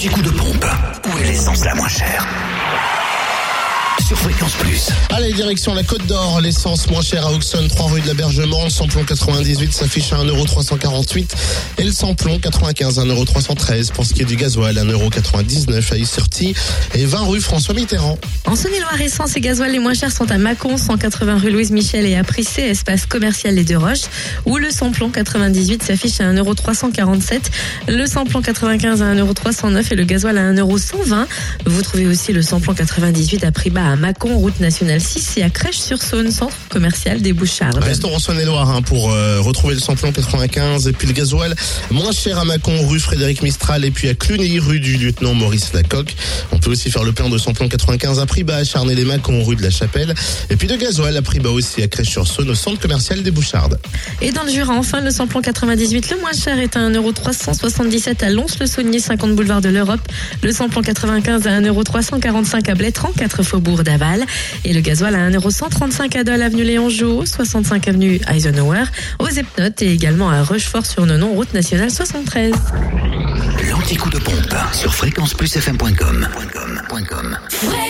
L'anti-coup de pompe. Où est l'essence la moins chère? Sur Fréquence Plus. Allez, direction la Côte d'Or, l'essence moins chère à Auxonne, 3 rue de l'Abergement. Le samplon 98 s'affiche à 1,348€ et le samplon 95 à 1,313€ pour ce qui est du gasoil, 1,99€ à Issurti et 20 rue François Mitterrand. En Saône-et-Loire, essence et gasoil les moins chers sont à Mâcon, 180 rue Louise Michel et à Prissé, espace commercial Les Deux Roches, où le samplon 98 s'affiche à 1,347€, le samplon 95 à 1,309€ et le gasoil à 1,120€. Vous trouvez aussi le samplon 98 à prix bas à Mâcon, route nationale 6 et à Crèche-sur-Saône, centre commercial des Bouchardes. Restaurant Saône-et-Loire hein, pour euh, retrouver le samplon 95 et puis le gasoil moins cher à Mâcon, rue Frédéric Mistral et puis à Cluny, rue du lieutenant Maurice Lacocque. On peut aussi faire le plein de samplon 95 à prix bas à Charnay-les-Mâcon, rue de la Chapelle et puis de gasoil à prix bas aussi à Crèche-sur-Saône au centre commercial des Bouchardes. Et dans le Jura, enfin, le samplon 98, le moins cher est à 1,377€ à Lons-le-Saunier, 50 boulevard de l'Europe. Le samplon 95 à 1,345€ à Blétran, 4 faubourg d'Aval. Et le gasoil à 1,135€ à Dole, avenue Léon Jouot, 65 avenue Eisenhower, aux Epnotes et également à Rochefort-sur-Nonon, route nationale 73. L'anti-coup de pompe sur fréquenceplusfm.com. Fréquence Plus